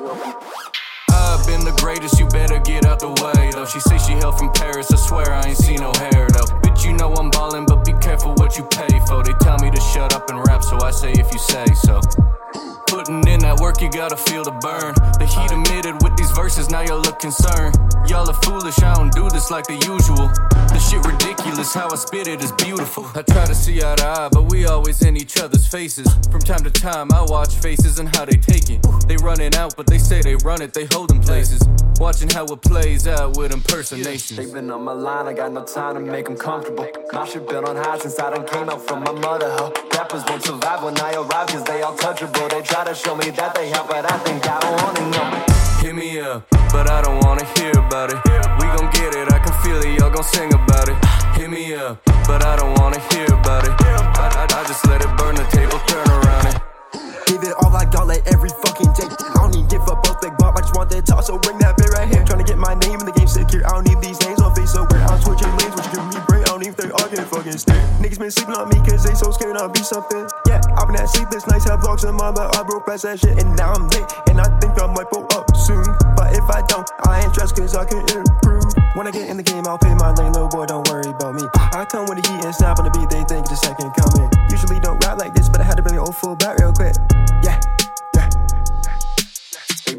I've been the greatest, you better get out the way. Though she say she hail from Paris, I swear I ain't seen no hair though. Bitch, you know I'm ballin', but be careful what you pay for. They tell me to shut up and rap, so I say if you say so. Putting in that work, you gotta feel the verses, now y'all look concerned. Y'all are foolish, I don't do this like the usual. The shit ridiculous, how I spit it is beautiful. I try to see eye to eye, but we always in each other's faces. From time to time, I watch faces and how they take it. They running out, but they say they run it, they holding places. Watching how it plays out with impersonations. They been on my line, I got no time to make them comfortable. My shit been on high since I done came out from my mother. Huh? Rappers won't survive when I arrive, cause they all touchable. They try to show me that they help, but I think I don't wanna know. Hit me up, but I don't wanna hear about it. We gon' get it, I can feel it, y'all gon' sing about it. Hit me up, but I don't wanna hear about it. I, I, I just let it burn the table, turn around it. Give it all like like every fucking day. I don't even give up both big bump, I just want that talk, so bring that bit right here. Tryna get my name in the game Niggas sleeping on me cause they so scared I'll be something. Yeah, I've been at sleepless nights, have vlogs in my but I broke past that shit and now I'm late. And I think I might blow up soon. But if I don't, I ain't stressed cause I can improve. When I get in the game, I'll pay my lane, little boy, don't worry about me. I come with the heat and snap on the beat, they think it's the second coming. Usually don't rap like this, but I had to bring it old full back real quick. Yeah, yeah.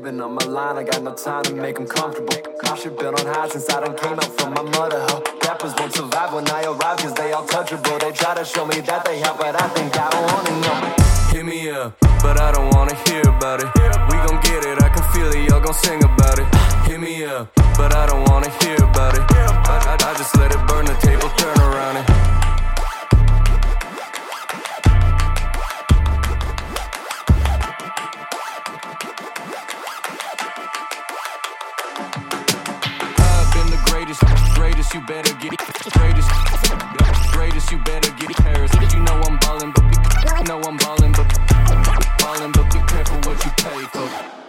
Been on my line, I got no time to make them comfortable. My shit been on high since I done came out from my mother. Huh? Rappers won't survive when I arrive, to show me that they help, but I think I don't wanna know. Hit me up, but I don't wanna hear about it. We gon' get it, I can feel it, y'all gon' sing about it. Hit me up, but I don't wanna hear about it. I, I, I just let it burn the table, turn around it. I've been the greatest, greatest, you better get it. Greatest, take up.